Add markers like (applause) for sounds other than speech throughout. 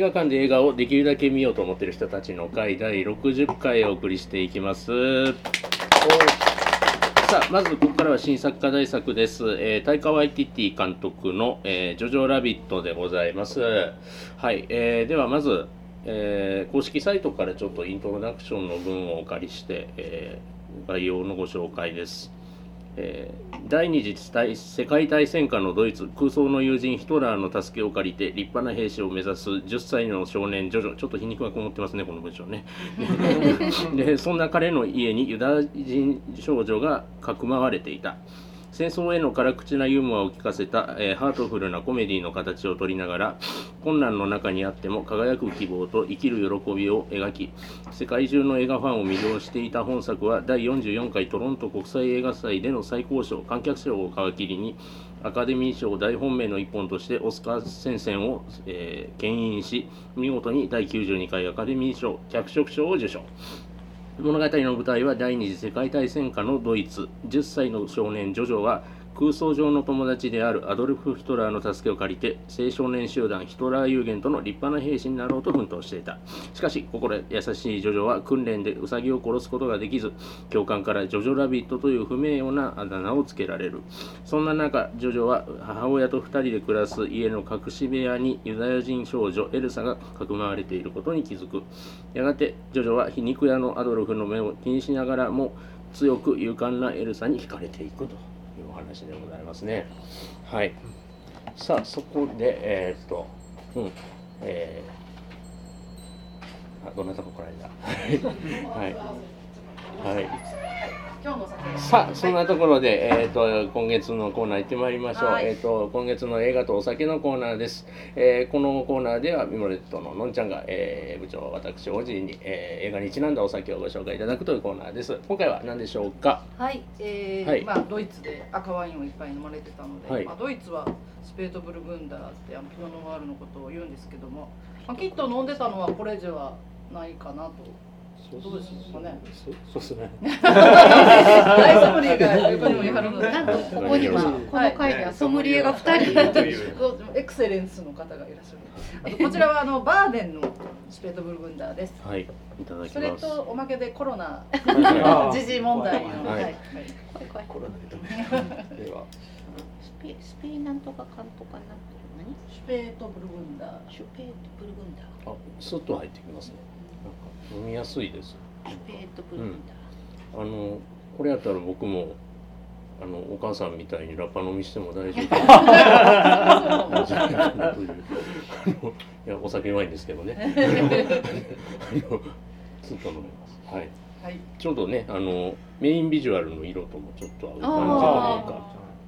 映画館で映画をできるだけ見ようと思っている人たちの会第60回をお送りしていきます。さあまずここからは新作課題作です、えー、タイカワイティティ監督の、えージョジョラビット」でございます。はい、えーではまず、えー公式サイトからちょっとイントロダクションの文をお借りして、えー概要のご紹介です。えー第二次大世界大戦下のドイツ空想の友人ヒトラーの助けを借りて立派な兵士を目指す10歳の少年ジョジョちょっと皮肉がこもってますねこの文章ね。(laughs) でそんな彼の家にユダヤ人少女がかくまわれていた戦争への辛口なユーモアを聞かせた、えーハートフルなコメディの形を取りながら困難の中にあっても輝く希望と生きる喜びを描き世界中の映画ファンを魅了していた本作は第44回トロント国際映画祭での最高賞観客賞を皮切りにアカデミー賞大本命の一本としてオスカー戦線を、えー牽引し見事に第92回アカデミー賞脚色賞を受賞。物語の舞台は第二次世界大戦下のドイツ。10歳の少年ジョジョは空想上の友達であるアドルフ・ヒトラーの助けを借りて青少年集団ヒトラー有限との立派な兵士になろうと奮闘していた。しかし心優しいジョジョは訓練でウサギを殺すことができず教官からジョジョラビットという不名誉なあだ名をつけられる。そんな中ジョジョは母親と2人で暮らす家の隠し部屋にユダヤ人少女エルサがかくまわれていることに気づく。やがてジョジョは皮肉屋のアドルフの目を気にしながらも強く勇敢なエルサに惹かれていくと。話でございますね。はい。さあそこでえーっとうんえー、あどなたか来られたはいはい。今日の作品さあそんなところで、えー、と今月のコーナー行ってまいりましょう、はい。えー、と今月の映画とお酒のコーナーです、えーこのコーナーではミモレットののんちゃんが、えー部長私おじいに、えー映画にちなんだお酒をご紹介いただくというコーナーです。今回は何でしょうか？はい、えーはい。まあ、ドイツで赤ワインをいっぱい飲まれてたので、はい。まあ、ドイツはスペートブルグンダーってあのピノ・ノワールのことを言うんですけども、まあ、きっと飲んでたのはこれ以上はないかなとどうですかねそそうですね。大ソムリエが横にもいはるので。なんとここにはこの会にはソムリエが2人いるという。そうエクセレンスの方がいらっしゃる。あとこちらはあのバーデンのスペートブルグンダーです。はいいただきそれますとおまけでコロナ。は時事問題の、はい。コロナででは。スペスペインなんとかかんとかなんていうの？シュペートブルグンダー。何シュペートブルグンダー。あスッと入ってきますね飲みやすいです。ペートブルグンダー。あのこれやったら僕もあのお母さんみたいにラッパ飲みしても大丈夫。あのいやお酒うまいんですけどね。あのずっと飲めます。はい。はい。ちょうどねあのメインビジュアルの色ともちょっと合う感あ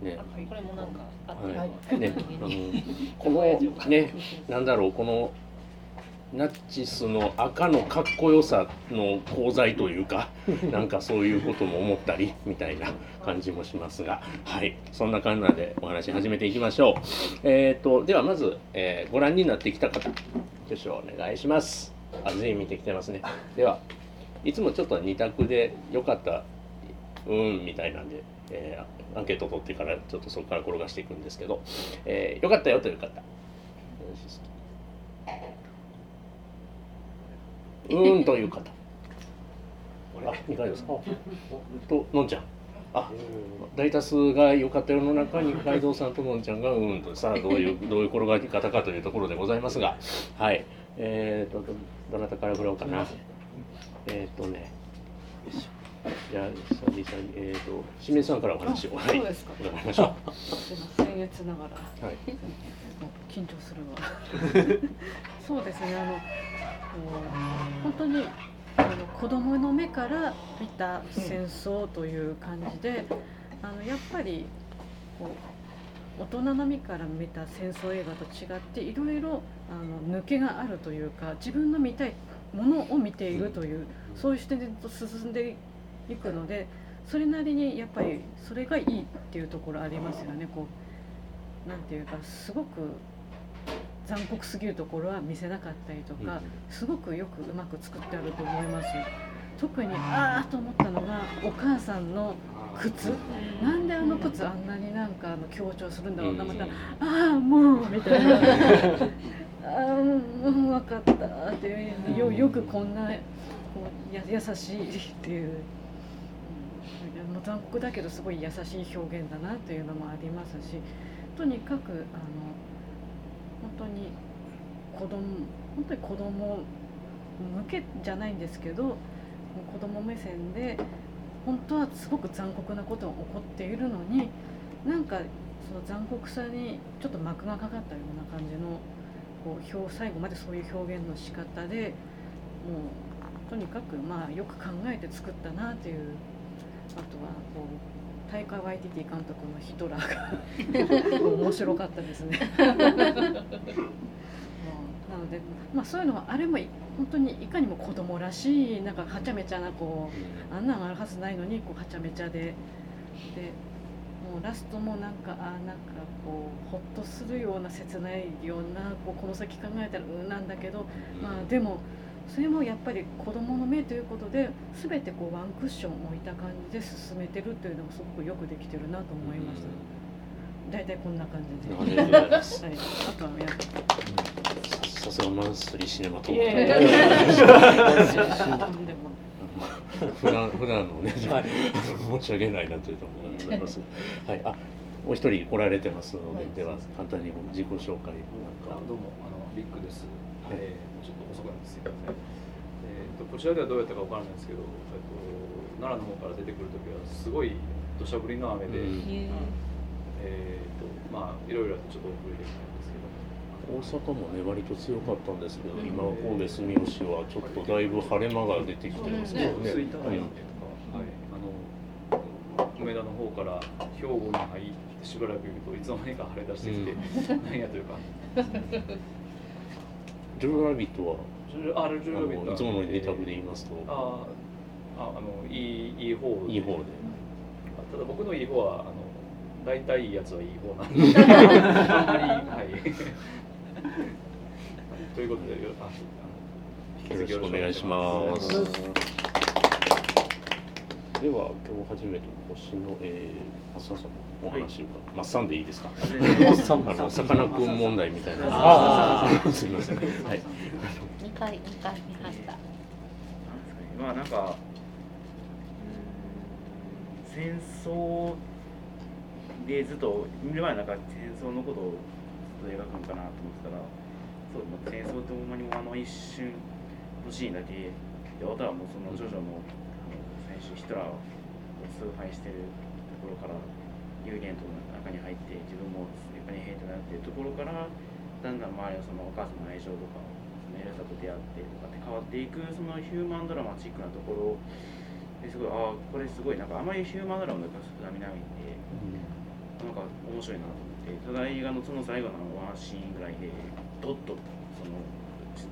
じというかね。これもなんか。はい。ねあのこのねなんだろうこのナチスの赤のかっこよさの功罪というか (laughs) なんかそういうことも思ったりみたいな感じもしますがはい。そんな感じでお話始めていきましょう。えー、とではまず、えーご覧になってきた方挙手をお願いします。あ全員見てきてますね。ではいつもちょっと2択でよかったうんみたいなんで、えーアンケート取ってからちょっとそこから転がしていくんですけど、えーよかったよという方よろしいですかうーんという方。(laughs) あ二回ですか？とのんちゃん。あ大多数が良かったよの中に海蔵さんとのんちゃんがうーんと。さあどういう (laughs) どういう転がり方かというところでございますが。はい。えーとどどなたから振ろうかな。えっ、ー、とね。じゃあ久々にえっ、ー、と清水さんからお話を。はい。そうですか。伺いましょすいません、僭越ながら。うはい。緊張するわ。(laughs) そうですね、あの、本当にあの子供の目から見た戦争という感じで、あのやっぱりこう大人の目から見た戦争映画と違っていろいろあの抜けがあるというか、自分の見たいものを見ているという、そういう視点で進んでいくので、それなりにやっぱりそれがいいっていうところありますよね。こうなんていうかすごく残酷すぎるところは見せなかったりとか、すごくよくうまく作ってあると思います。特にああと思ったのがお母さんの靴。なんであの靴あんなになんかあの強調するんだろうなまた「ああもう」みたいな「ああもう分かった」ってよよくこんなこうや優しいっていう。もう残酷だけどすごい優しい表現だなっていうのもありますしとにかくあの本当に子供本当に子供向けじゃないんですけど子供目線で本当はすごく残酷なことが起こっているのになんかその残酷さにちょっと幕がかかったような感じのこう表最後までそういう表現の仕方でもうとにかくまあよく考えて作ったなっていうあとはこう大会ワイティティ監督のヒトラーが (laughs) 面白かったですね。(laughs) なので、まあ、そういうのはあれも本当にいかにも子供らしいなんかはちゃめちゃなこうあんなんあるはずないのにこうはちゃめちゃででもうラストもなんかあなんかこうほっとするような切ないようなこうこの先考えたらうんなんだけど、まあでもそれもやっぱり子供の目ということで全てこうワンクッション置いた感じで進めてるっていうのがすごくよくできてるなと思いました。大体こんな感じで。はい、あとはやっぱさすがマンスリーシネマト。普段普段のね、申し訳ないなというところでございます。はい、あ、もう一人おられてますので、では簡単に自己紹介なんか。あどうも。あのビッグです、はいえーちょっと遅くなってすいません、えー、とこちらではどうやったかわからないんですけど、えー、と奈良の方から出てくるときはすごい土砂降りの雨で、うん。えー、とまあいろいろあってちょっと遅れてきたんですけど。大阪もね割と強かったんですけど、今は神戸住吉はちょっとだいぶ晴れ間が出てきてますね。着いたらいいねとか、はい、あの梅田の方から兵庫に入ってしばらく行くといつの間にか晴れ出してきて、なんやというか (laughs) ジョーラビットはあれジあュービットのいつものネタブで言いますと。あああのいいいい方。いい方で。ただ僕のいい方はあの大体いいやつはいい方なんで。あんまりはい。(laughs) ということでよろしくお願いします。では今日初めて星の、えー、マッサンさんのお話を、マッサンでいいですか？(laughs) あのさかなクン問題みたいな。あすみません。はい。二回二回見ました。まあなんか、戦争でずっと見る前なんか戦争のことをずっと描くのかなと思ってたらそうまあ戦争ってほんまにあの一瞬のシーンだけであとはもうそのジョジョのあの最初ヒトラーを崇拝してるところから有限島の中に入って自分も立派に兵となっているところからだんだん周りのそのお母さんの愛情とかそのエルサと出会ってとかって変わっていくそのヒューマンドラマチックなところですごいああこれすごいなんかあまりヒューマンドラマの昔と並みないんでなんか面白いなと思ってただ映画のその最後のワンシーンぐらいでドッとそのち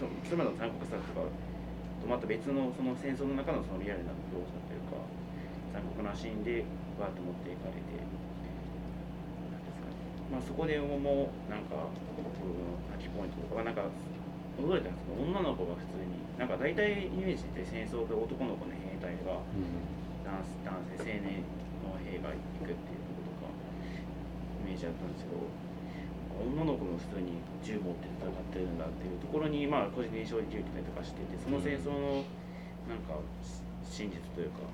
そのそれまでの残酷さとかとまた別のその戦争の中のそのリアルな描写というか残酷なシーンでバーッと持っていかれて。まあそこでもうなんか僕のタッチポイントとかがなんか驚いたんですけど女の子が普通になんか大体イメージって戦争で男の子の兵隊が男男性青年の兵が行くっていうこととかイメージあったんですけど女の子も普通に銃持って戦ってるんだっていうところにまあ個人的に衝撃受けたりとかしててその戦争のなんかし真実というか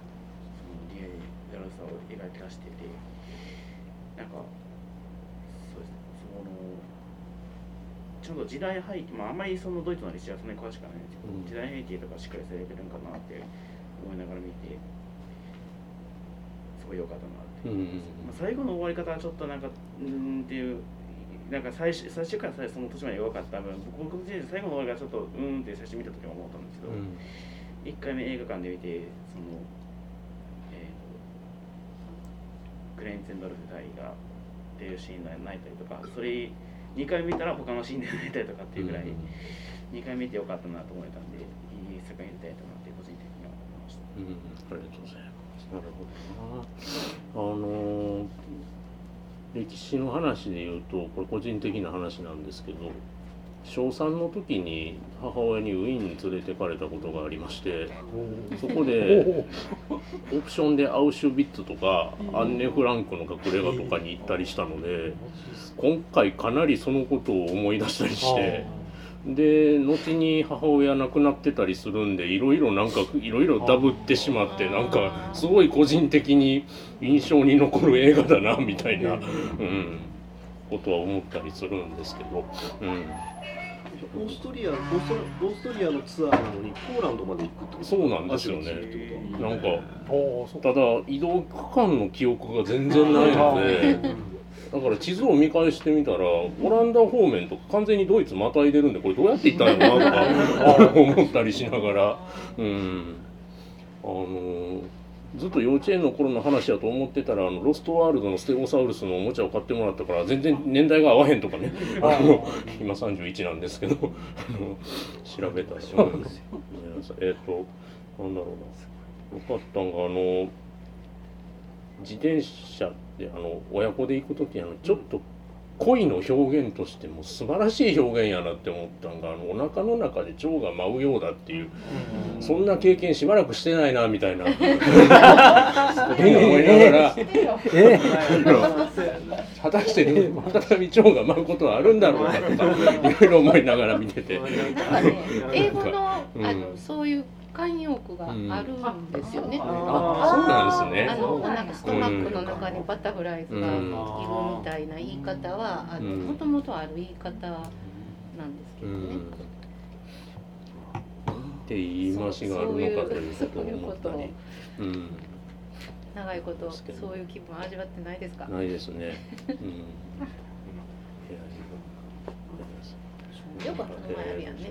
そのリアルさを描き出しててなんかそうですねそのちょうど時代背景まああんまりそのドイツの歴史はそんなに詳しくはないんですけど、うん。時代背景とかしっかりされてるんかなって思いながら見てすごい良かったなって。うん。まあ、最後の終わり方はちょっとなんかうーんっていうなんか最初最初から最初その年まで弱かった分僕僕自身最後の終わりがちょっとうーんって最初見た時は思ったんですけど、一1回目映画館で見てその、えーとクレンツェンドルフ隊がっていうシーンで泣いたりとかそれ2回見たら他のシーンで泣いたりとかっていうぐらい、2回見てよかったなと思えたんでいい作品やりたいなって個人的には思いました。うん、ありがとうございます。なるほどな。あのー歴史の話で言うとこれ個人的な話なんですけど小3の時に母親にウィーンに連れてかれたことがありましてそこでオプションでアウシュビッツとかアンネ・フランクの隠れ家とかに行ったりしたので今回かなりそのことを思い出したりしてで後に母親亡くなってたりするんでいろいろなんかいろいろダブってしまってなんかすごい個人的に印象に残る映画だなみたいな、うん、ことは思ったりするんですけど。うん。オーストリアオーストオーストリアのツアーなのにポーランドまで行くってこと？そうなんですよね。なんかただ移動区間の記憶が全然ないのでだから地図を見返してみたらオランダ方面とか完全にドイツまたいでるんでこれどうやって行ったんやろうなとか (laughs) 思ったりしながら。うん。あのずっと幼稚園の頃の話だと思ってたらあのロストワールドのステゴサウルスのおもちゃを買ってもらったから全然年代が合わへんとかね。あの今31なんですけど。(laughs) 調べたりもごめんなさいえっ、となんだろうな。よかったんがあの自転車であの親子で行く時あのちょっと恋の表現としても素晴らしい表現やなって思ったんがあのお腹の中で蝶が舞うようだっていうそんな経験しばらくしてないなみたいな。(laughs) ことを思いながら。え (laughs) 果たして再び蝶が舞うことはあるんだろうかとかいろいろ思いながら見てて。なんかね英語のあうん。のそういう慣用句があるんですよね。あそうなんですね。あのなんかストラップの中にバタフライズがいるうんみたいな言い方はあのうん。もともとある言い方なんですけどね。うん。って言い回しがあるのかということを思ったり、うん、長いことそういう気分味わってないですか？ないですね。うん、(laughs) よくこの前あるやんね。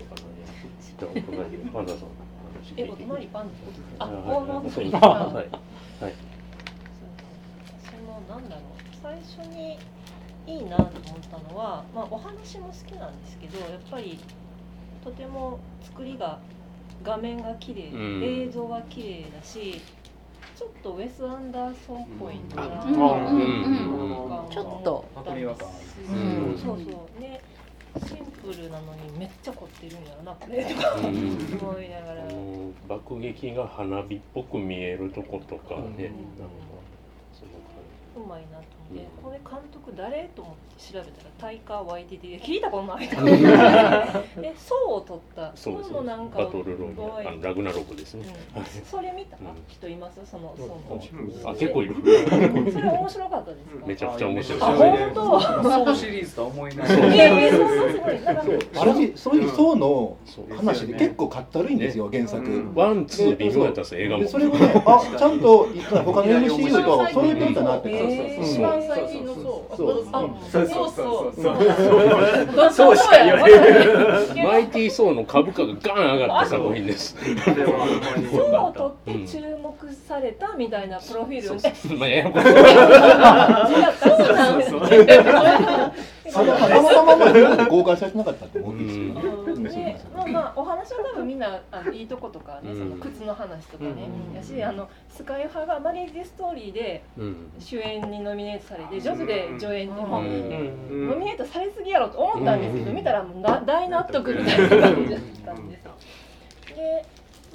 え、お隣パンダ。あ、はいこのはい次。(laughs) はい。そはい。のなんだろう、最初にいいなと思ったのは、まあお話も好きなんですけど、やっぱりとても作りが画面が綺麗、うん。映像が綺麗だし、ちょっとウェスアンダーソンっぽいな。うん。あうん。うん。うん。ちょっと。うん。そうそうルなのにめっちゃ凝ってるんやろなこれとかうん思いながら。あの爆撃が花火っぽく見えるとことかね、うん。なんかうまいなと思って、うん。これ監督誰と思って調べたらタイカー・ワイティティ。で聞いたことないと思って (laughs) えソウを取った。そうのなんかバトルロイヤルあのラグナロクですね。うん。それ見た、うん。人います？そのソウの。あ結構いる。それ面白かったですか？めちゃくちゃ面白い。あ本当。そうシリーズとは思えない。そういやいやそんなすごい。なんかそう。いう層のそう。話で結構かったるいんですよ原作、うん。ワンツー微妙やったんです映画も。で。それをねあちゃんと他の MCU と揃えてい。たなって、えー一番最近のそう。そうあそうそうそう。そう。そうしか言わない。マイティー・ソーの株価がガン上がった作品です。ソウを取って注目されたみたいなプロフィールを。ねまあややこしいそうなんですあの (laughs) たまたままで公開されてなかったと思うんですけどね、まあまあお話は多分みんなあのいいとことかね、うん。その靴の話とかね、うん。やしあのスカイ派がマリージストーリーでうん。主演にノミネートされてジョズで助演にも、うん。ノミネートされすぎやろと思ったんですけど、うん。見たらもうな大納得みたいな感じだったんです。で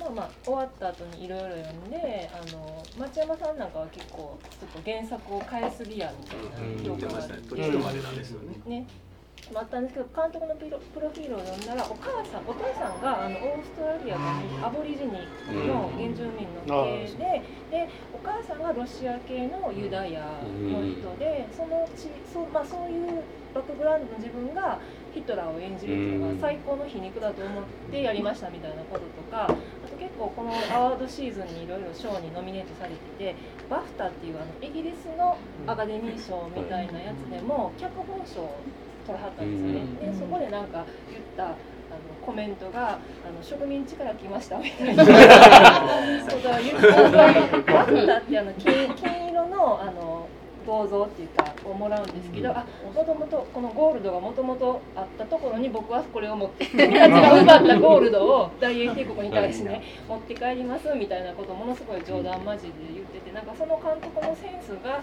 まあまあ終わった後にいろいろ読んであの町山さんなんかは結構ちょっと原作を変えすぎやみたいな評価があって。途中まったん。ですけど監督のプロプロフィールを読ん。だらお母さん。お父さん。があのオーストラリアのアボリジニの原住民の系で,、でお母さん。がロシア系のユダヤの人で、そのちそう,、まあ、そういうバックグラウンドの自分がヒトラーを演じるっていうのが最高の皮肉だと思ってやりましたみたいなこととかあと結構このアワードシーズンにいろいろ賞にノミネートされててバフタっていうあのイギリスのアカデミー賞みたいなやつでも脚本賞を取らはったんですよね。でそこでなんか言ったあのコメントがあの植民地から来ましたみたいな (laughs) そうだ言ったバフタってあの金金 (laughs) 色のあの銅像っていうかをもらうんですけど、あもともとこのゴールドがもともとあったところに僕はこれを持って君たちが奪ったゴールドを大英帝国に対してね持って帰りますみたいなことをものすごい冗談交じりで言っててなんかその監督のセンスが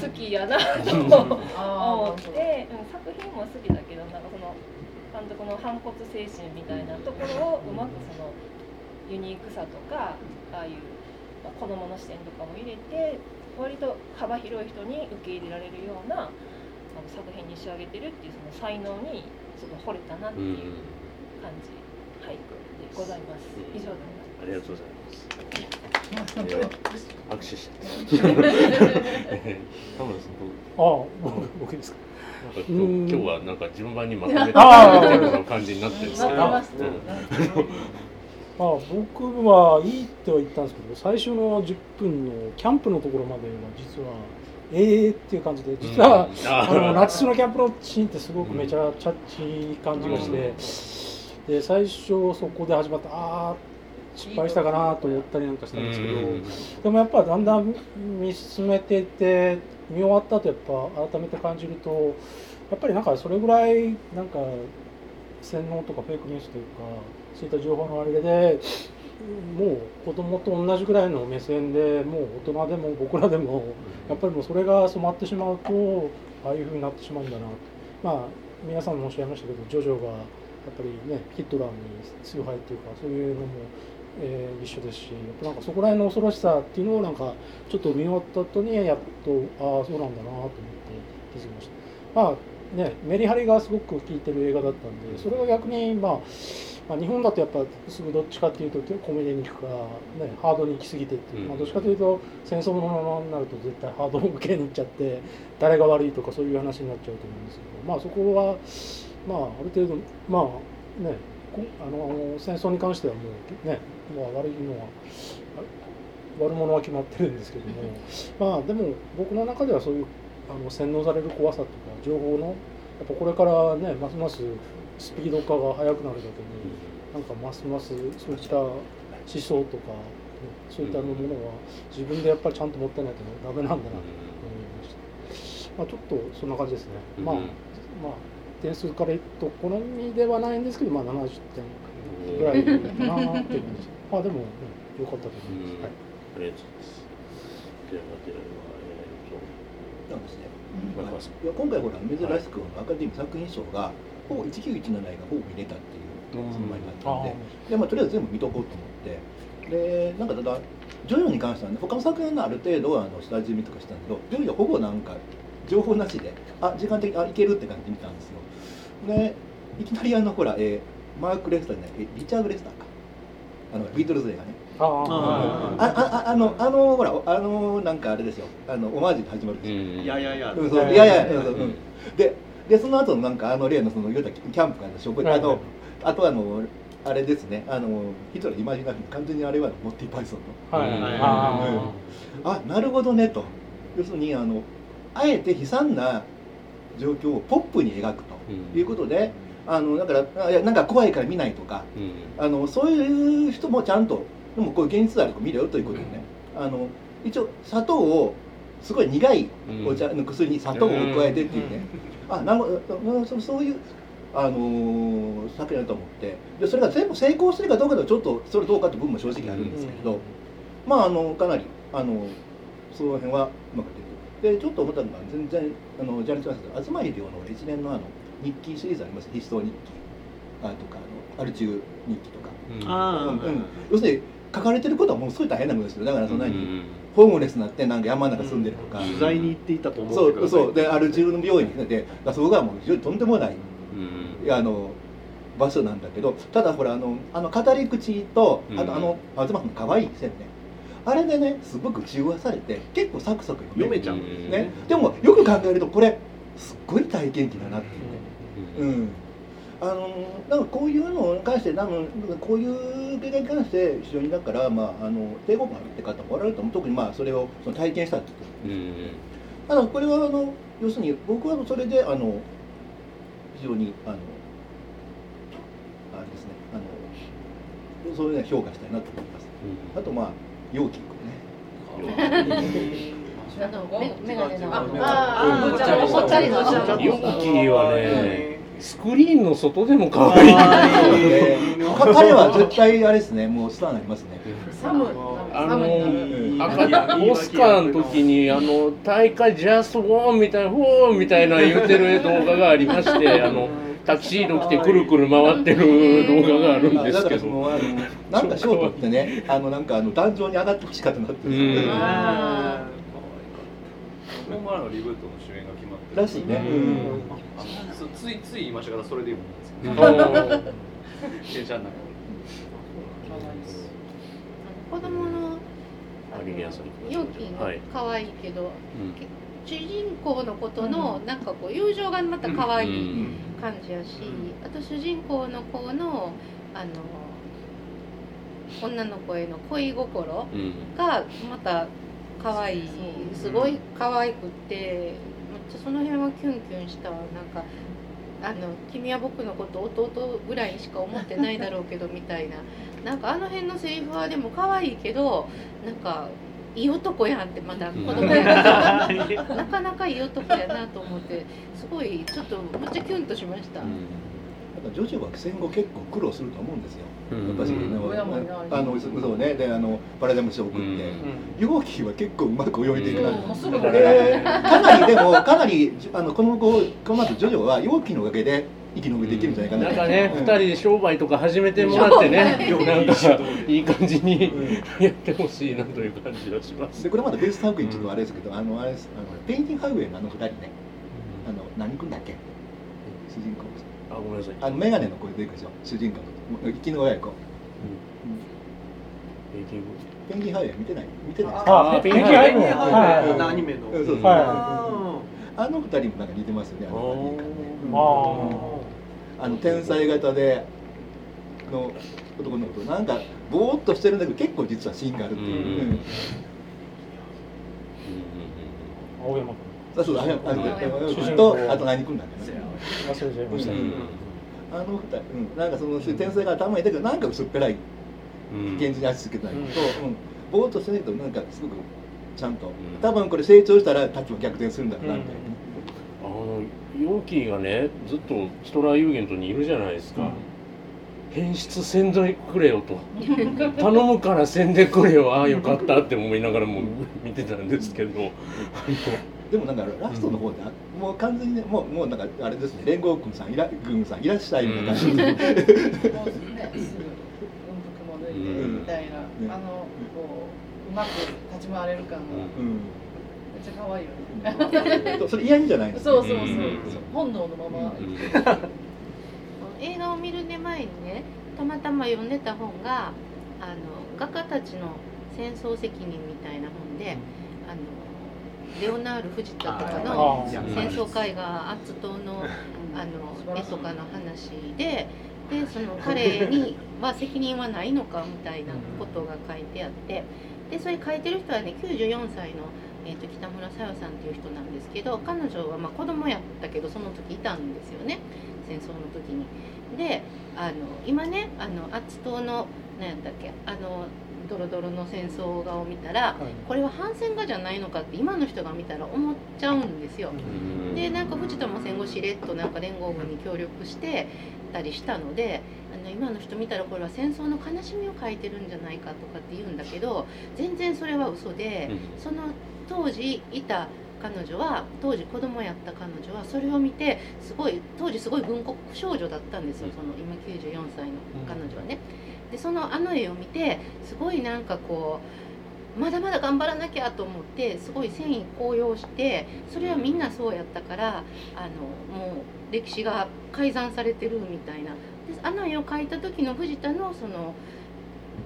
好きやなと (laughs) 思って、うん、作品も好きだけどなんかその監督の反骨精神みたいなところをうまくそのユニークさとかああいう、ま子どもの視点とかも入れて割と幅広い人に受け入れられるようなあの作品に仕上げてるっていうその才能にちょっと惚れたなっていう感じ、俳句でございます。以上でありがとうございます。では握手して。田村さんどうあ僕僕ですか今日はなんか順番にまとめてあーっていう感じになってるんですけど。まあ、僕はいいっては言ったんですけど最初の10分のキャンプのところまでは実はええー、っていう感じで実は、うん。あのナチスのキャンプのシーンってすごくめちゃチャッチー感じがして、で最初そこで始まったああ失敗したかなと思ったりなんかしたんですけど、うん。でもやっぱだんだん見進めていって見終わった後やっぱ改めて感じるとやっぱりなんかそれぐらいなんか洗脳とかフェイクニュースというかそういった情報のあれでもう子供と同じぐらいの目線でもう大人でも僕らでもやっぱりもうそれが染まってしまうとああいうふうになってしまうんだなとまあ皆さんもおっしゃいましたけどジョジョがやっぱりねヒットラーに崇拝っていうかそういうのも、えー一緒ですしやっぱなんかそこら辺の恐ろしさっていうのをなんかちょっと見終わった後にやっとああそうなんだなと思って気づきました。まあね、メリハリがすごく効いてる映画だったんでそれが逆に、まあ、まあ日本だとやっぱすぐどっちかっていうとコメディに行くか、ね、ハードに行き過ぎてっていう、うん。まあ、どっちかというと戦争ものになると絶対ハード系に行っちゃって誰が悪いとかそういう話になっちゃうと思うんですけど、まあ、そこは、まあ、ある程度まあねこあの戦争に関してはもうね、まあ、悪いのはあ悪者は決まってるんですけども (laughs) まあでも僕の中ではそういうあの洗脳される怖さとか情報のやっぱこれからねますますスピード化が速くなるだけになんかますますそういった思想とか、ねそういったものは自分でやっぱりちゃんと持ってないとダメなんだなと思いました。まあちょっとそんな感じですね。まあうんまあ点数から言うと好みではないんですけどまあ70点ぐらいかなっていう感じ。(laughs) まあでも、うん、良かったと思います。はい。ありがとうございます。ではではえなんですねうんまあいや今回ほら珍しくアカデミー作品賞がほぼ1917がほぼ見れたっていうつもりだったんで,、でまあ、とりあえず全部見とこうと思って。でなんかただジョジョに関してはね他の作品のある程度あの下準備とかしたんだけどジョジョほぼなんか情報なしであ時間的あいけるって感じで見たんですよ。でいきなりあのほら、えーマーク・レスターじゃないえリチャード・レスターか。あのビートルズ映画ね。ああああああのあのほらあのなんかあれですよ。あのオマージュで始まるでしょ、うんいやいやいや。うんそういやいやうん。そううん。ででその後のなんかあの例のその言うたらキャンプからの食はいあのあとあのあれですねあのヒトラーイマジナ完全にあれはモッティ・パイソンのはい。うんああなるほどねと要するにあのあえて悲惨な状況をポップに描くということで、あのだからあいやなんか怖いから見ないとかうんあのそういう人もちゃんとでもこういう現実あると見るよということでね、あの一応砂糖をすごい苦いお茶の薬に砂糖を加えてっていうね、あなるほどうんそそういう、あのー作品だと思って。でそれが全部成功するかどうかではちょっとそれどうかって部分も正直あるんですけれど、まああのかなりあのその辺はうまくできる。でちょっと思ったのが全然あのジャニーズ・マスター東秀夫の一連のあの日記シリーズあります筆頭日記。あとかあのアルチュー日記とか、あうんうん。要するに書かれてることはものすごい大変なことですよ。だからそんなに、うんホームレスになってなんか山の中住んでるとか、取材に行っていたと思そうってくださいそう。である自分の病院にでそこがもう非常にとんでもないうん。あの場所なんだけどただほらあのあの語り口とあうん。とあの東さんの可愛い線ねあれでねすごく中和されて結構サクサク読めちゃううんね。でもよく考えるとこれすっごい体験記だなって。いうねうんあのなん。かこういうのに関して多分こういう経験に関して非常にだからまああの抵抗感あるって方もおられると思う特にまあそれをその体験したってことうん。ただこれはあの要するに僕はそれであの非常にあのあれですねあのそういうのは評価したいなと思いますあとまあ容器ねメガネのああうん。ぽっちゃりぽっちゃりの下のヨッキーはねスクリーンの外でも可愛い。彼は絶対あれですね。もうスターになりますね。サムあの赤オスカーの時にあの大会ジャストウォーンみたいなウォーンみたいな言ってる動画がありまして (laughs) あのタキシード着てくるくる回ってる動画があるんですけど。なんかショートってねあのなんかあの壇上に上がってほしかったなってホームアランのリブートの主演が決まってる。らしいね。うん。あのついつい言いましたからそれでいいもん。ですけど電車の中子供のあリリアさん容器可愛いけど、うん主人公のことのなんかこう友情がまた可愛いうん。感じやし、あと主人公の子のあの女の子への恋心うん。がまた可愛い。すごい可愛くってめっちゃその辺はキュンキュンした。わなんかあの君は僕のこと弟ぐらいにしか思ってないだろうけど (laughs) みたいな。なんかあの辺のセリフはでも可愛いけどなんかいい男やんってまだ子供やから。(laughs) なかなかいい男やなと思ってすごいちょっとめっちゃキュンとしました。だからジョジョは戦後結構苦労すると思うんですよ。うん。やっぱし、うんあのそうね。であのパラダイムショークって、容器は結構うまく泳いでいくな、うんもう。すぐでかなりでもかなりあのこの子この後ジョジョは容器のおかげで生き延びていけるんじゃないかな。なんかね、うん。二人で商売とか始めてもらってね、商なんかいい感じにうん。やってほしいなという感じがします。でこれまだベース作品ちょっとあれですけど、あのあれですあのペインティングハイウェイのあの二人ね。あの何君だっけ？あ、ごめんなさい。あのメガネの子出てくるでしょ主人公の。生きの親子。ペイティン。グペインティングハイウェイ見てない？見てない。ですああペンギンハイウェイのはいはい。アニメの。うんそうそう。はあの二人もなんか似てますよねあのああの天才型での男の子となんかぼーっとしてるんだけど結構実は芯があるっていう、うんうん青山君。そうそうあのあの主人公。とあと何君なんだよね忘れちゃいましたね。うん。あの二人、うん、なんかその天才が頭にいたけどなんか薄っぺらいうん。現実に足つけてないと、うん。うん、ぼーっとしてないとなんかすごくちゃんと、ん。多分これ成長したら立場逆転するんだろうなみたいな、あのヨーキーがねずっとヒトラーユーゲントにいるじゃないですか、変質せんでくれよと。(laughs) 頼むからせんでくれよ。ああよかったって思いながらも見てたんですけど。あでもなんかラストの方で、もう完全にねもうもうなんかあれですね連合軍さんいら軍さんいらっしゃいみたいな。感じで、もうねすぐ軍服も脱いでみたいな、あのこううまく立ち回れる感が。うん。めっちゃ可愛いよね。それ嫌味じゃないんですそうそうそう、うん本能のまま。うん映画を見る前にねたまたま読んでた本があの画家たちの戦争責任みたいな本で、あのレオナール・フジタとかのあ戦争絵画アッツ島のあの絵とかの話ででその彼には責任はないのかみたいなことが書いてあってでそれ書いてる人はね94歳の、えー、と北村小夜さんっていう人なんですけど彼女はまあ子供やったけどその時いたんですよね戦争の時に。であの今ねあのアッツ島の何やったっけあのドロドロの戦争画を見たらこれは反戦画じゃないのかって今の人が見たら思っちゃうんですよ。うん。でなんか藤田も戦後しれっとなんか連合軍に協力してたりしたのであの今の人見たらこれは戦争の悲しみを書いてるんじゃないかとかって言うんだけど全然それは嘘で、その当時いた彼女は当時子供やった彼女はそれを見てすごい当時すごい軍国少女だったんですよその今94歳の彼女はね。でそのあの絵を見てすごいなんかこうまだまだ頑張らなきゃと思ってすごい戦意高揚してそれはみんなそうやったからあのもう歴史が改ざんされてるみたいな。であの絵を描いた時の藤田のその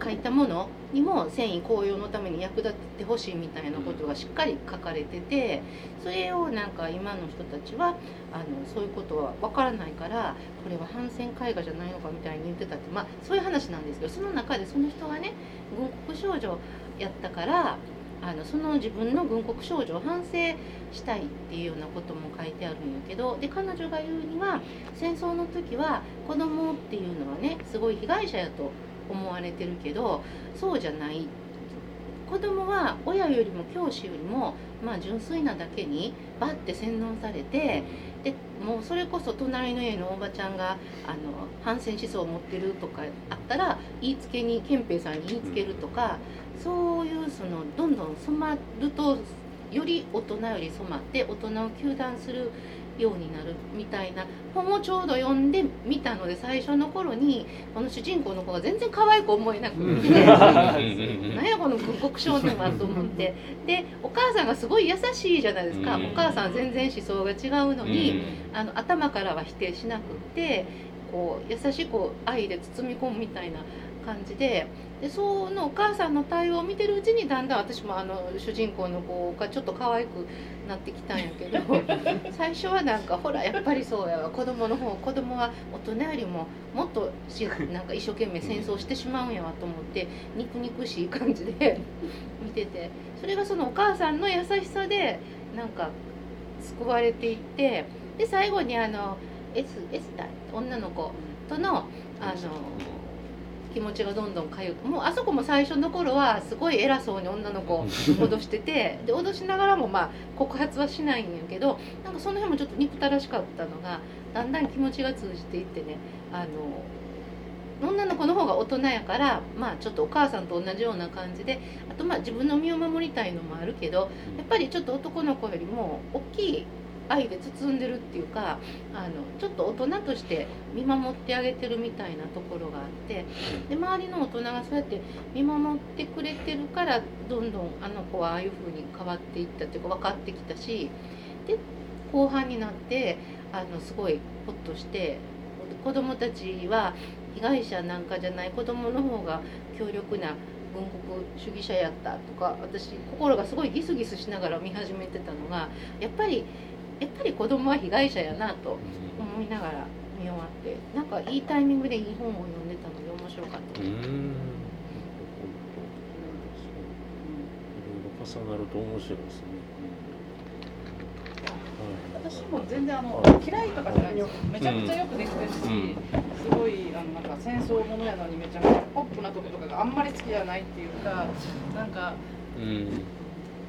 書いたものにも戦意高揚のために役立ててほしいみたいなことがしっかり書かれててそれをなんか今の人たちはあのそういうことは分からないからこれは反戦絵画じゃないのかみたいに言ってたってまあそういう話なんですけどその中でその人がね軍国少女やったからあのその自分の軍国少女を反省したいっていうようなことも書いてあるんやけどで彼女が言うには戦争の時は子供っていうのはねすごい被害者やと思われてるけどそうじゃない。子供は親よりも教師よりも、まあ、純粋なだけにバッて洗脳されてでもうそれこそ隣の家のおばちゃんがあの反戦思想を持ってるとかあったら言いつけに憲兵さんに言いつけるとか、そういうそのどんどん染まるとより大人より染まって大人を糾弾するようになるみたいな本をちょうど読んでみたので最初の頃にこの主人公の子が全然可愛く思えなくて (laughs) 何やこの軍国少年はと思って。でお母さんがすごい優しいじゃないですか。お母さん全然思想が違うのにあの頭からは否定しなくってこう優しく愛で包み込むみたいな感じででそのお母さんの対応を見てるうちにだんだん私もあの主人公の子がちょっと可愛くなってきたんやけど (laughs) 最初はなんかほらやっぱりそうやわ子供の方子供は大人よりももっとしなんか一生懸命戦争してしまうんやわと思って肉肉しい感じで (laughs) 見ててそれがそのお母さんの優しさでなんか救われていってで最後にあのエスエスタ女の子とのあの気持ちがどんどんかゆくもうあそこも最初の頃はすごい偉そうに女の子を脅しててで脅しながらもまあ告発はしないんやけどなんかその辺もちょっと憎たらしかったのがだんだん気持ちが通じていってねあの女の子の方が大人やからまあちょっとお母さんと同じような感じであとまあ自分の身を守りたいのもあるけどやっぱりちょっと男の子よりも大きい愛で包んでるっていうかあのちょっと大人として見守ってあげてるみたいなところがあってで周りの大人がそうやって見守ってくれてるからどんどんあの子はああいう風に変わっていったっていうか分かってきたしで後半になってあのすごいホッとして子供たちは被害者なんかじゃない子供の方が強力な軍国主義者やったとか私心がすごいギスギスしながら見始めてたのがやっぱりやっぱり子供は被害者やなと思いながら見終わってなんかいいタイミングでいい本を読んでたので面白かった。です。重なると面白いですね。私も全然あの嫌いとかじゃないんですよ。めちゃくちゃよくできてるし、すごいあのなんか戦争ものやのにめちゃくちゃポップなとことかがあんまり好きじゃないっていうかなんか、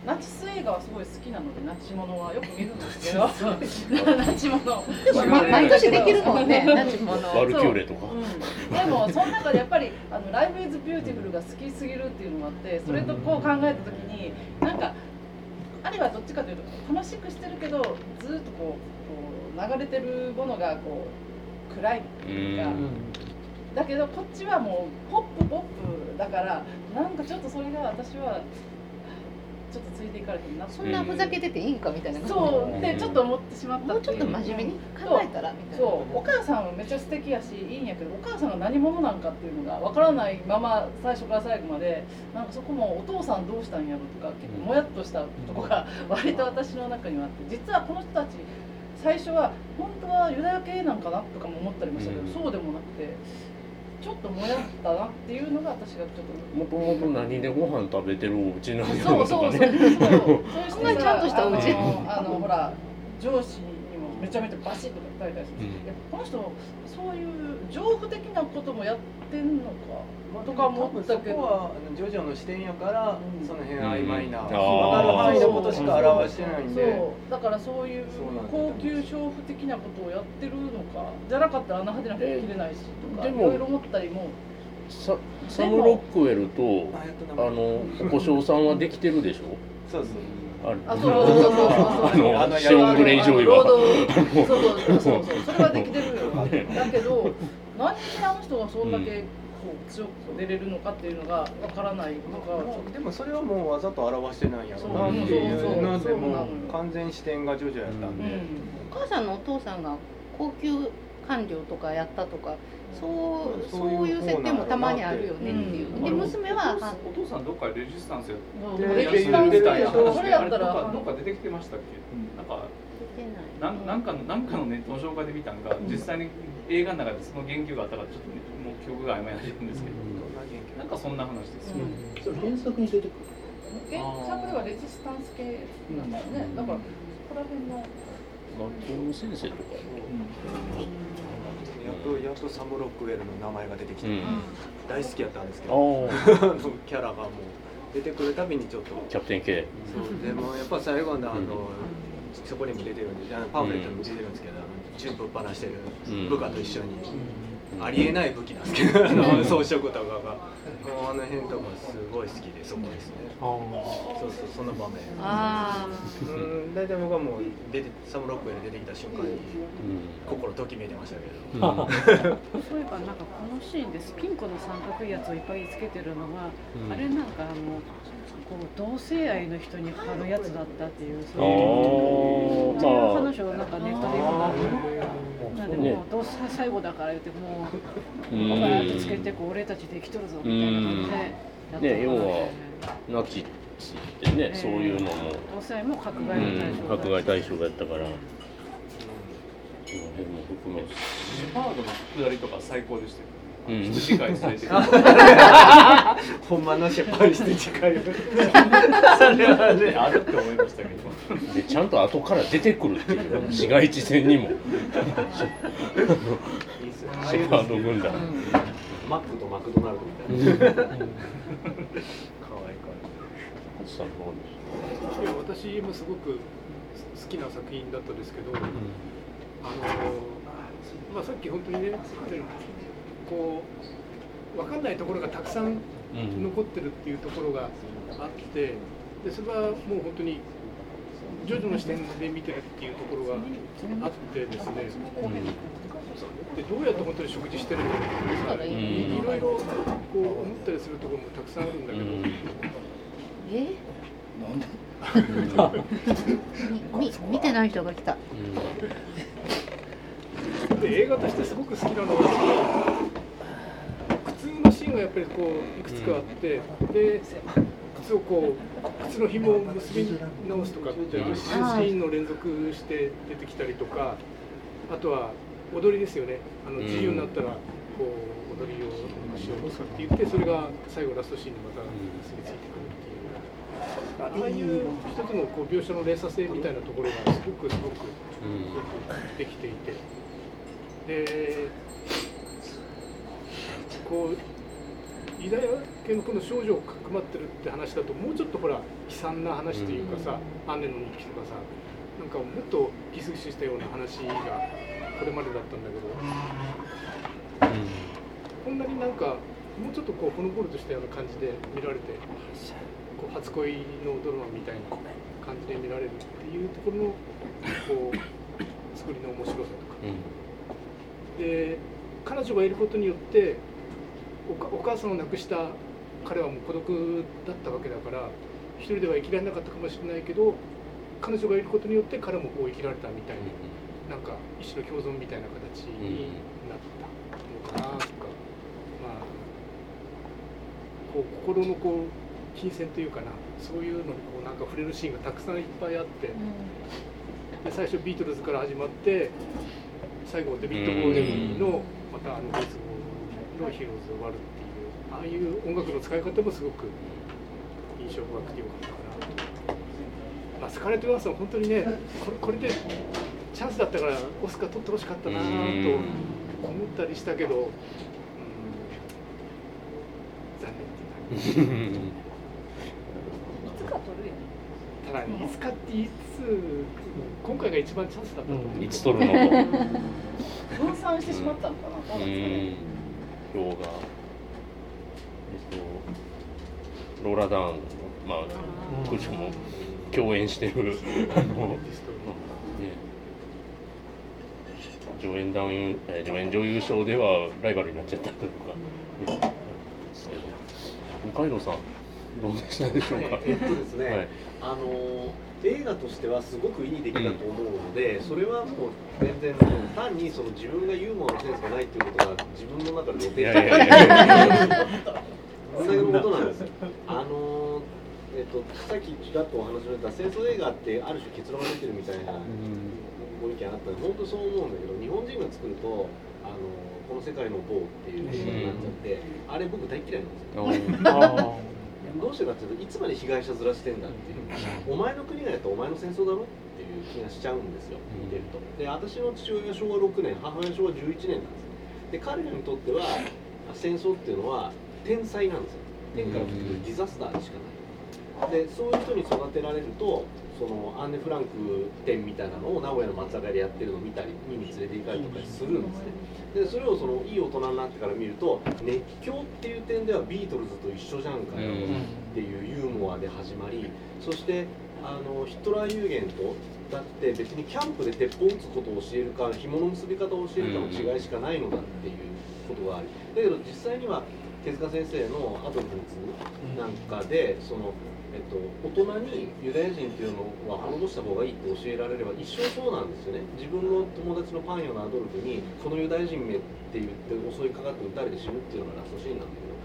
ナチス映画はすごい好きなのでナチものはよく見るんですけど。(laughs) ナチものでもま毎年できるもんねナチものワルキューレとか、うん、でもその中でやっぱりあの「ライフ・イズ・ビューティフル」が好きすぎるっていうのがあってそれとこう考えた時になんかあれはどっちかというと楽しくしてるけどずっとこうこう流れてるものがこう暗いっていうか。だけどこっちはもうポップポップだからなんかちょっとそれが私はちょっとついていかれてるなそんなふざけてていいんかみたいな。そう。ってちょっと思ってしまったもうちょっと真面目に考えたらみたいな。そう。お母さんはめっちゃ素敵やしいいんやけどお母さんが何者なんかっていうのがわからないまま最初から最後までなんかそこもお父さんどうしたんやろとか結構もやっとしたとこが割と私の中にはあって実はこの人たち最初は本当はユダヤ系なんかなとかも思ったりもしたけど、そうでもなくてちょっともやったなっていうのが私がちょっともともと何でご飯食べてるお家なんやそうろとかそうそうねそう。そうちゃんとしたお家あのあのほら上司めちゃめちゃバシッとか言ったりする、いやこの人そういう情婦的なこともやってんのかとか思ったけど。そこはジョジョの視点やから、その辺曖昧な、うん。分かる範囲のことしか表してないんで、そう。だからそういう高級娼婦的なことをやってるのかじゃなかったらあんな派手な服着れないしとかいろいろ思ったりも。ササム・ロックウェルとあのお小姓さんはできてるでしょ？そうそう。ああそうそうそうそうそう。(laughs) あのシオン・グレイジョイはそうそうそう。それはできてるよだけど何にあの人がそんだけこう強く出れるのかっていうのがわからないのがでもそれはもうわざと表してないやろなっていうのでもう完全視点がジョジョやったんで、お母さんのお父さんが高級官僚とかやったとかそうそういう設定もたまにあるよねっていう、で娘はお父さんどっかレジスタンスやそうレジスタンスみたいな話それやったらあれどっかどっか出てきてましたっけ、なんかなんなんかのなんかのネットの紹介で見たんが、実際に映画の中でその言及があったからちょっと、ね、もう記憶が曖昧になってるんですけど、なんかそんな話ですよ、それ原作に出てくる原作ではレジスタンス系なんだよね。だからここら辺の。学校の先生とかやっとやっとサム・ロックウェルの名前が出てきて、うん。大好きやったんですけあどー。あのキャラがもう出てくるたびにちょっとキャプテン K そうでもやっぱ最後のあの、そこにも出てるんでパンフレットにも出てるんですけど、チューブぶっ放してるうん部下と一緒に、ありえない武器なんですけど、あの装飾とかが。あの辺とかすごい好きでそこですね。そうそうその場面。あうん。大体僕はもう出てサムロックウェル出てきた瞬間に心ときめいてましたけど、(laughs) そういえばなんかこのシーンです。ピンクの三角いやつをいっぱいつけてるのが、うん。あれなんかあのこう同性愛の人に貼るやつだったっていうそういう。話をなんかネットで読んだな。んでねもうどうせ最後だから言ってもううんバーッとつけてこう俺たちできとるぞみたいな感じでね要はナチスってね、そういうのも。同性愛も迫害の対象うん迫害対象がやったから。その辺も含めシェパードの下りとか最高でしたよ、うん。羊飼いされて。るほんまのシェパード羊飼い。(laughs) それはねあるって思いましたけど。でちゃんと後から出てくるっていう市街地戦にも (laughs) シェパード軍団。マックとマクドナルドみたいな。可愛いかさんどうでしいや私もすごく好きな作品だったですけど、あのまあ、さっき本当にねこう分かんないところがたくさん残ってるっていうところがあってでそれはもう本当にジョジョの視点で見てるっていうところがあってですね、でどうやって本当に食事してるのかとかさ、うん。いろいろこう思ったりするところもたくさんあるんだけど。え？(laughs) みみ見てない人が来た。で映画としてすごく好きなのは苦痛のシーンがやっぱりこういくつかあって、で靴をこう靴の紐を結び直すとかっていうシーンの連続して出てきたりとかあとは踊りですよね。あの自由になったらこう踊りをしようとかって言ってそれが最後ラストシーンにまた結びついてくるっていう。ああいう一つのこう描写の連鎖性みたいなところがすごくすごくできていて、でこうユダヤ系のこの少女をかくまってるって話だともうちょっとほら悲惨な話というかさ、アンネの日記とかさなんかもっとギスギスしたような話がこれまでだったんだけど、こんなになんかもうちょっとこうほのぼのとしたような感じで見られてこう初恋のドラマみたいな感じで見られるっていうところのこう作りの面白さとか。で彼女がいることによっておかお母さんを亡くした彼はもう孤独だったわけだから一人では生きられなかったかもしれないけど彼女がいることによって彼もこう生きられたみたいな、なんか一種の共存みたいな形になったのかなとか、まあこう心のこう金銭というかなそういうのにこうなんか触れるシーンがたくさんいっぱいあって、で最初ビートルズから始まって最後デビッド・ボーデンのまたあのベースボールのヒローズ終わるっていうああいう音楽の使い方もすごく印象深くてよかったかなと。まあ、スカーレット・ヨハンソン本当にねこれこれでチャンスだったからオスカー取ってほしかったなと思ったりしたけど、うん、残念っていう感じ。いつか取るよただね、いつかっていつ、今回が一番チャンスだったと思う。いつ取るの分散してしまったのかな、うんですかね票が、えっと、ローラ・ダーンの、まあ、くしくも共演してる、あの、(laughs) 演男優、えー助演女優賞ではライバルになっちゃったというか、ね、ですけど、二階堂さん、どうでしたでしょうか？えっとですね、はい。あの映画としてはすごくいい出来だと思うので、それはもう全然単にその自分がユーモアのセンスがないっていうことが自分の中で露呈い。やいやいや。そんなことなんですよ。あのえっとさっきちらっとお話しした戦争映画ってある種結論が出てるみたいなご意見あったんで本当そう思うんだけど日本人が作るとあのこの世界の某っていうことになっちゃって、あれ僕大嫌いなんですよ。どうしてかっていうといつまで被害者ずらしてんだっていう。お前の国がやったらお前の戦争だろっていう気がしちゃうんですよ見てるとで私の父親は昭和6年母親は昭和11年なんですで彼らにとっては戦争っていうのは天災なんですよ。天から降ってくるディザスターでしかないでそういう人に育てられるとそのアンネ・フランク展みたいなのを名古屋の松坂屋でやってるのを見たり見に連れて行ったりとかするんですね。でそれをそのいい大人になってから見ると熱狂っていう点ではビートルズと一緒じゃんかよっていうユーモアで始まりそしてあのヒトラー有限とだって別にキャンプで鉄砲撃つことを教えるか紐の結び方を教えるかの違いしかないのだっていうことがありだけど実際には手塚先生のアドルフズなんかでその、えっと、大人にユダヤ人っていうのは滅ぼした方がいいって教えられれば一生そうなんですよね。自分の友達のパンヨのアドルフにこのユダヤ人めって言って襲いかかって撃たれて死ぬっていうのがラストシーンなんだけど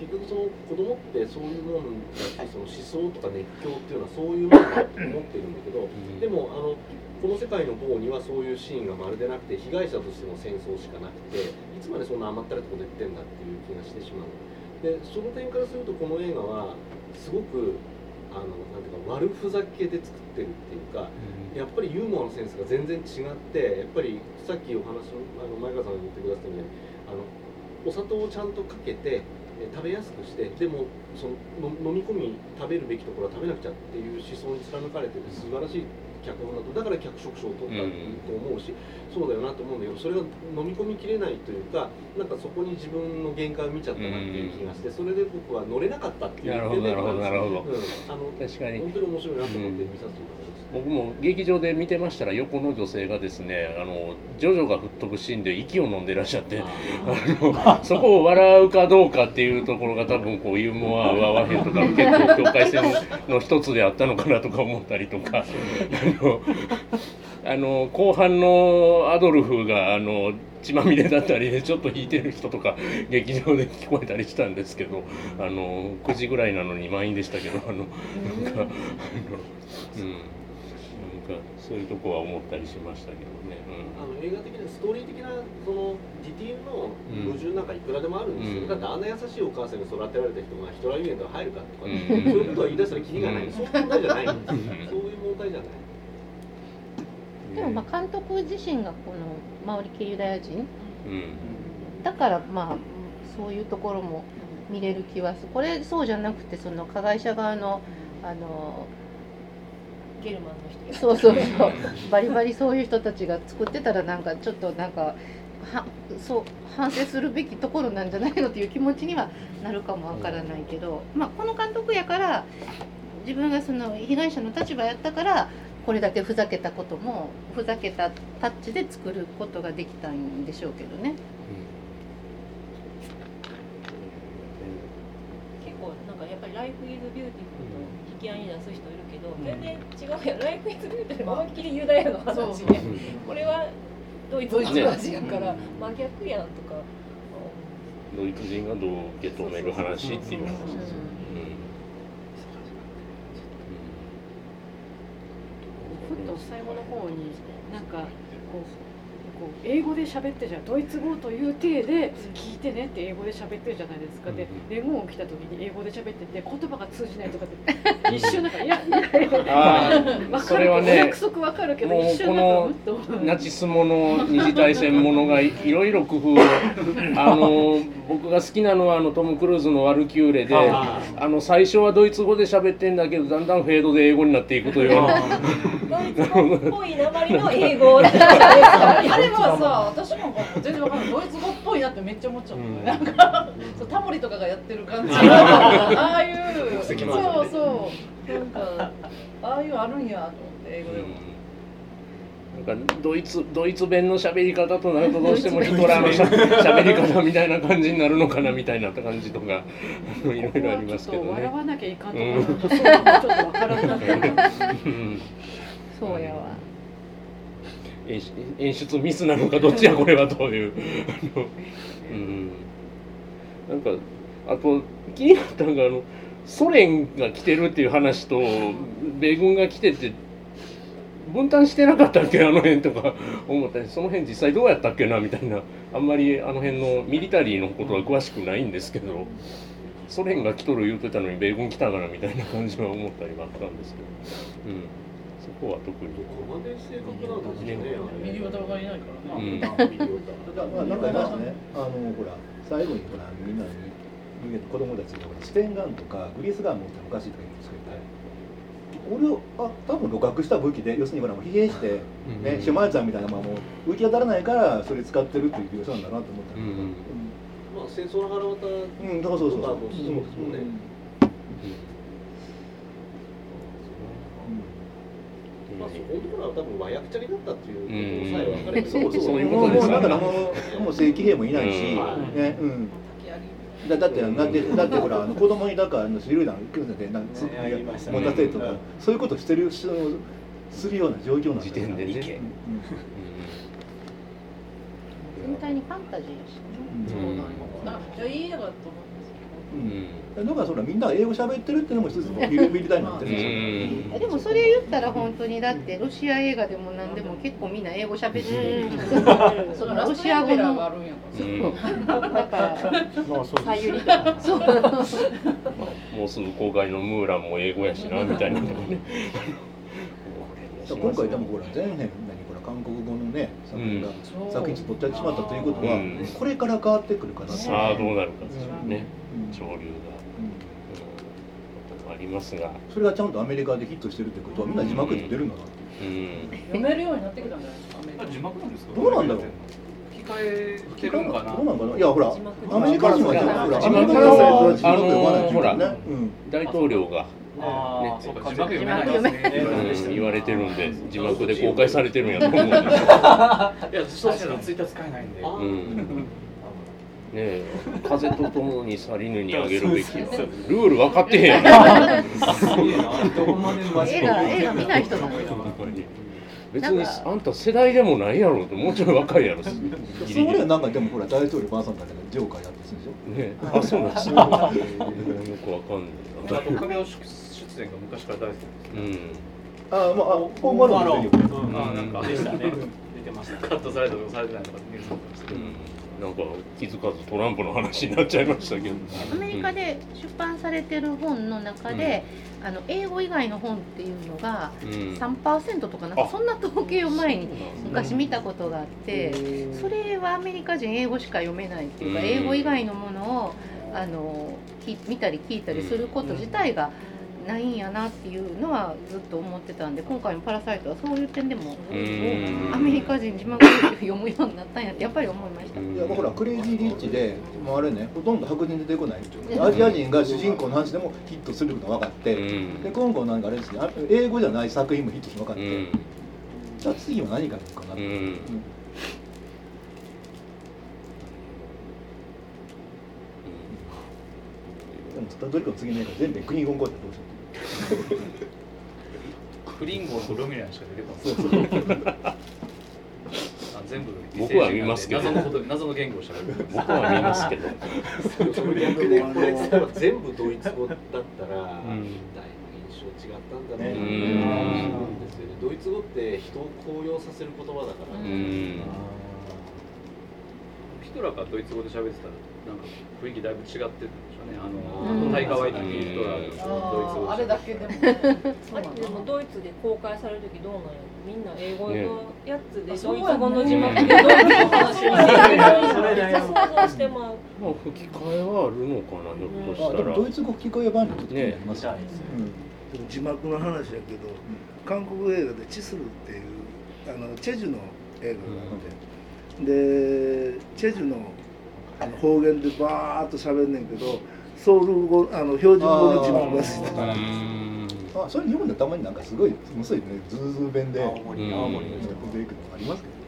結局その子供ってそういうもんだしその思想とか熱狂っていうのはそういうもんだと思ってるんだけどでもあのこの世界の方にはそういうシーンがまるでなくて被害者としての戦争しかなくていつまでそんな甘ったれたこと言ってんだっていう気がしてしまう。でその点からするとこの映画はすごくあのなんていうか悪ふざけで作ってるっていうか、やっぱりユーモアのセンスが全然違ってやっぱりさっきお話のあの前川さんが言ってくださったようにあのお砂糖をちゃんとかけて食べやすくしてでもその飲み込み食べるべきところは食べなくちゃっていう思想に貫かれてて素晴らしい脚本だとだから脚色賞を取ったと思うし、そうだよなと思うんだけどそれが飲み込みきれないというかなんかそこに自分の限界を見ちゃったなっていう気がしてそれで僕は乗れなかったっていうなるほどなるほどなるほど、あの確かに。本当に面白いなと思って見させていました。僕も劇場で見てましたら横の女性がですねあのジョジョが吹っ飛ぶシーンで息を飲んでらっしゃってあの (laughs) そこを笑うかどうかっていうところが多分こうユーモア合わへんとか結構境界線の一つであったのかなとか思ったりとかあのあの後半のアドルフがあの血まみれだったりでちょっと引いてる人とか劇場で聞こえたりしたんですけどあの9時ぐらいなのに満員でしたけどあのなんかあのうん。かそういうとこは思ったりしましたけどね、うん、あの映画的なストーリー的なそのディティールの矛盾なんかいくらでもあるんですよ、うん、だってあんな優しいお母さんに育てられた人がヒトラーユニエント入るかとか、ね、うん、そういうことは言い出したらキリがない、そういう問題じゃない。んですそういう問題じゃない。でもまあ監督自身がこのマオリ系ユダヤ人、だからまあそういうところも見れる気はする。これそうじゃなくてその加害者側のあのゲルマンの人そうそうそう。バリバリそういう人たちが作ってたらなんかちょっとなんかはそう反省するべきところなんじゃないのという気持ちにはなるかもわからないけど、まあ、この監督やから自分がその被害者の立場やったからこれだけふざけたこともふざけたタッチで作ることができたんでしょうけどね。結構なんかやっぱり「ライフ・イズ・ビューティフル」と引き合いに出す人ど、全然違うやん「ライフ・イズ・ビューティフル」思いっきりユダヤの話。で、これはドイツの話やから。真逆やんとか。ドイツ人がどう受け止める話っていう話。ですよ。ふっと最後の方になんかこうこう英語で喋ってじゃドイツ語という体で聞いてねって英語で喋ってるじゃないですか、で連合来た時に英語で喋ってて言葉が通じないとかって。(laughs) 一瞬なんかいやいやいや分かる、ね、約束分かるけど一瞬なんかナチスもの二次大戦ものがいろいろ工夫。を (laughs) あの僕が好きなのはあのトム・クルーズの「ワルキューレで」あの最初はドイツ語で喋ってんだけどだんだんフェードで英語になっていくという。ドイツ語っぽい鉛の英語あれはさ私なんか全然わかんない。ドイツ語っぽいなってめっちゃ思っちゃう、うん、なんかそうタモリとかがやってる感じ。ああいうそうそうなんかああいうあるんやと思って英語でも。なんかドイツドイツ弁の喋り方となるとどうしてもヒトラーのしゃ喋り方みたいな感じになるのかなみたいな感じとか (laughs) いろいろありますけどね。笑わなきゃいかんとか、う。ん、ちょっとわからなく (laughs) そうやわ。演出ミスなのかどっちやこれはという。(laughs) うん、なんかあと気になったのがあのソ連が来てるっていう話と米軍が来てて分担してなかったっけあの辺とか思ったりその辺実際どうやったっけなみたいな。あんまりあの辺のミリタリーのことは詳しくないんですけどソ連が来とる言うてたのに米軍来たからみたいな感じは思ったりはあったんですけど。うんそこは特に。ここまで正確なんですね。ミリオタがいないからな。うん。だからなんかまあね、あのほら最後にほらみんなに子供たちがステンガンとかグリースガン持っておかしいとか言うんですけど、俺をあ多分露覚した武器で要するにほらもう疲弊して、ねシュマイツァーみたいなまあもう浮き当たらないからそれ使ってるっていう描写なんだなと思ったんだけど、まあ戦争の腹渡うんそうそうそうとかもそうですもんね。まあそこのところは多分和訳ちゃになったっていうことさえ分かれば、(laughs) そうそうもうもうだからもうもう正規兵もいないし、ねうん。だだってだってだってほらあの子供にだからあの手榴弾撃つでなんつ持たせとか。そういうことしてる人するような状況なんだ時点でね。うん。全体にファンタジーやしね。そうなんよ。あじゃあいい映画だと思いうん。だからそらみんなが英語喋ってるっていうのも一つのビリビリ台になって。るん。ですよでもそれ言ったら本当にだってロシア映画でも何でも結構みんな英語喋ってるそのロシア語のあるん。やうんだからまあそうさゆりとかそう。もうすぐ公開のムーランも英語やしなみたいなね今回多分ほら前編韓国語のね作品が、うん。作品取っちゃってしまったということは、うん。これから変わってくるかなさあどうなるかですよね。うん潮流が、うん。ありますが、それがちゃんとアメリカでヒットしてるってことはみんな字幕で出るんだなってう。ん、読めるようになってきたんじゃないですかアメリカ字幕なんですかどうなんだ。ろう吹き替えてるんかな。どうなんかな？いやほらアメリカ人はほら字幕アメリカ人は字あ幕読まない大統領が、あね。あそうか字幕読めない字幕読めうん。言われてるんで字幕で公開されてるんやと思うんですよ、いやそうですねツイッター使えないんで。うん。ねえ風とともに去りぬにあげるべきルール分かってへんやん。映画映画見ない人だもん別にあんた世代でもないやろってもうちょい若いやろそれはなんかでもほら大統領バーさんだけどジョーカーやってるでしょねあそうなんですよ。よくわかん。ないあと影尾出演が昔から大好きで。すうん。あまあホームアロあなんかでしたね。出てました。カットされたとかされてないとかニュースになってましたけど。うんなんか気づかずトランプの話になっちゃいましたけど。アメリカで出版されてる本の中で、あの英語以外の本っていうのがうん。3%とかなんかそんな統計を前に昔見たことがあってそれはアメリカ人英語しか読めないっていうかうん。英語以外のものをあのき見たり聞いたりすること自体がないんやなっていうのはずっと思ってたんで今回の「パラサイト」はそういう点でもうん。アメリカ人字幕読むようになったんやってやっぱり思いました。いやほらクレイジーリッチでもうあれねほとんど白人出てこないアジア人が主人公の話でもヒットすることが分かって、うん。で今後なんかあれですねあ英語じゃない作品もヒットして分かって、うん。じゃあ次は何かなのかなと、うん。でもどれかの次の映画全部クリーンゴンコーってどうしよクリンゴンとルミナンしか出てこないあ全部僕は見ますけど。謎のこと謎の言語をしゃべる僕は見ますけど。逆でこれ例えば全部ドイツ語だったら、んだいぶ印象違ったんだろうなうんうんですよねドイツ語って人を高揚させる言葉だから、うんヒトラーがドイツ語で喋ってたらなんか雰囲気だいぶ違ってねあうん。のタイカワイティヒトラーがドイツ語であーあれだけでもでもドイツで公開される時どうなんやみんな英語のやつでね。ドイツ語の字幕で。(laughs) ドイツの話をして想像してまう。まあ吹き替えはあるのかなひょっとうあでしたら。もドイツ語吹き替え版にちょっと気になりますよね。でも字幕の話やけど、韓国映画で「チスル」っていうあのチェジュの映画があって、でチェジュのあの方言でバーッと喋んねんけどソウル語あの標準語の字幕がついてたう。んあそれ日本でたまになんかすごいむすいね。ズーズー弁で。青森青森出てくるのありますけど。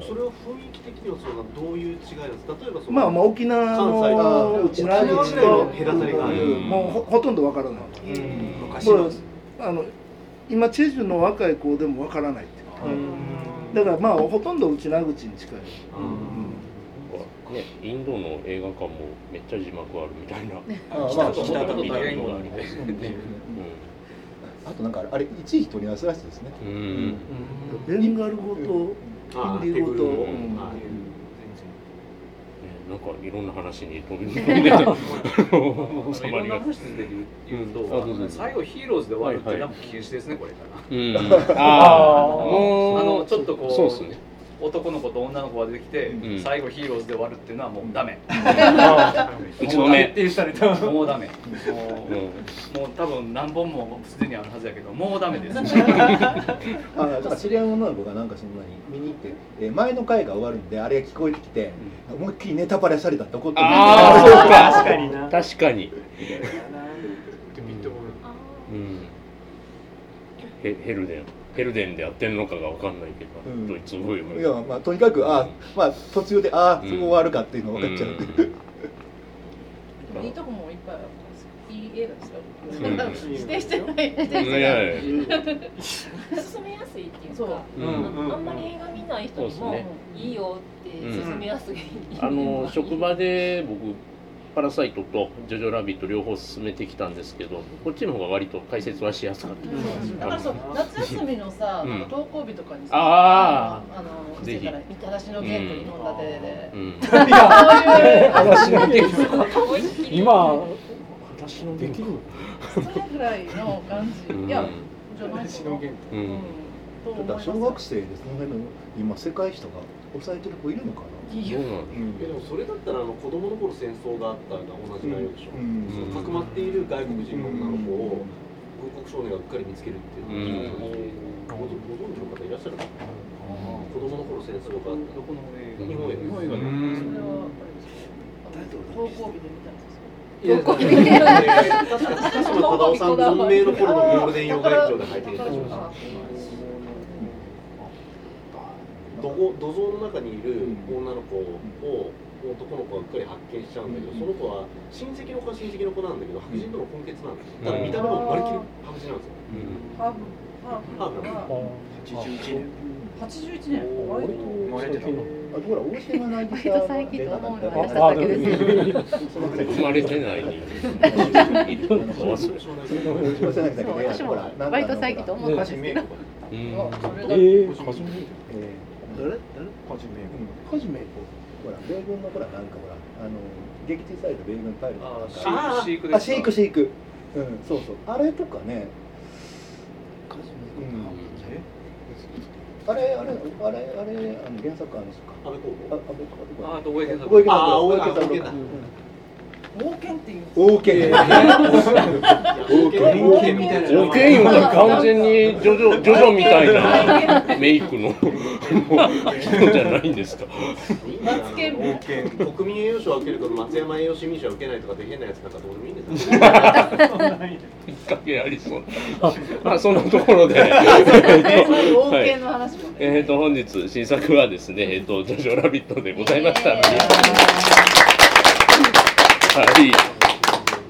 それは雰囲気的にはそのどういう違いなんですか？例えばそのまあまあ沖縄のうちの味との隔たりがある。うん。もうほほとんどわからない、昔あの今チェジュの若い子でもわからないって。だからまあほとんどうちな口に近い、ね、インドの映画館もめっちゃ字幕あるみたいな。あまあ北と北と大言語があるんであとなんかあれ1位取り合わせらしいですねうん。うん。ベンガル語とンディー語と、なんかいろんな話に飛び込んでた。(laughs) あの収いろんなまりが。話で言うと、うんあどうぞ最後ヒーローズで終わるってはいはい多分禁止ですねこれから。うん。ああ。あのちょっとこうそうですね。男の子と女の子が出てきて、うん。最後ヒーローズで終わるっていうのはもうダメ。うちのね。徹底したりもうダメ。もう、もう多分何本もすでにあるはずやけど、もうダメです。(laughs) あだから知り合いの女の子がなんかそんなに見に行って、えー前の回が終わるんであれが聞こえてきて、思いっきりネタバレされたって怒って。るああそうか。確かに。な確かにう。ん。ヘヘルデンヘルデンでやってるのかがわかんないけど、うん。ドイツ語読むいやまあとにかくあまあ途中でああそう終わるかっていうの分かっちゃう、いいとこもいっぱいあるいい映画ですよ。定してない。進めやすいっていうか、う。んうん。あんまり映画見ない人にもいいよって進めやすい、あの職場で僕パラサイトとジョジョラビット両方進めてきたんですけどこっちの方が割と解説はしやすかった、だからそう夏休みのさ、登校日とかにさ、あのぜひ。見てたら裸足のゲートに飛んだ手で、今のできるそれぐらいの感じ、いや小学生でその辺の今世界史とか抑えてる子いるのかな？いや。でもそれだったらあの子供の頃戦争があったが同じ内容でしょ、うん。そのかくまっている外国人の女の子を軍国少年がうっかり見つけるっていうのは、ごご存知の方いらっしゃるかな、子供の頃戦争があったどこの映日本映画日本映画で。それは登校日で。見たんですか高島忠夫さん存命の頃のゴールデン洋画劇場で拝見いたしました土ご土蔵の中にいる女の子を男の子がうっかり発見しちゃうんだけど、その子は親戚の子は親戚の子なんだけど白人との混血なんですよただ見た目もまるっきり白人なんですよ、ハーフハーフが81年。81年。割と生まれてたあほら大島渚割と最近と思うのはあ私だけです生まれてない。に私も割と最近と思ったんですけどうん。ええー、初めてえー、誰誰はじめはじめほら米軍のほらなんかほらあの撃墜された米軍パイロットとかあー。シークシークですか？あシークシーク。うんそうそう。あれとかね。あれあれあれあれあの原作あの人か？安倍公あ安倍公ああと大江健三大江健三あ大江健三大江健三冒険っていう。大剣大剣大剣みたいな。オーケー言うたら完全にジョジョジョジョみたいな。メイクの。人じゃないんですか。マツケン国民栄誉賞を受けるけど松山栄誉市民賞を受けないとかって変なやつなんかどうでもいいんですよきっかけありそう。なあそんなところで。冒険の話えっと本日新作はですねえっとジョジョラビットでございました。はい。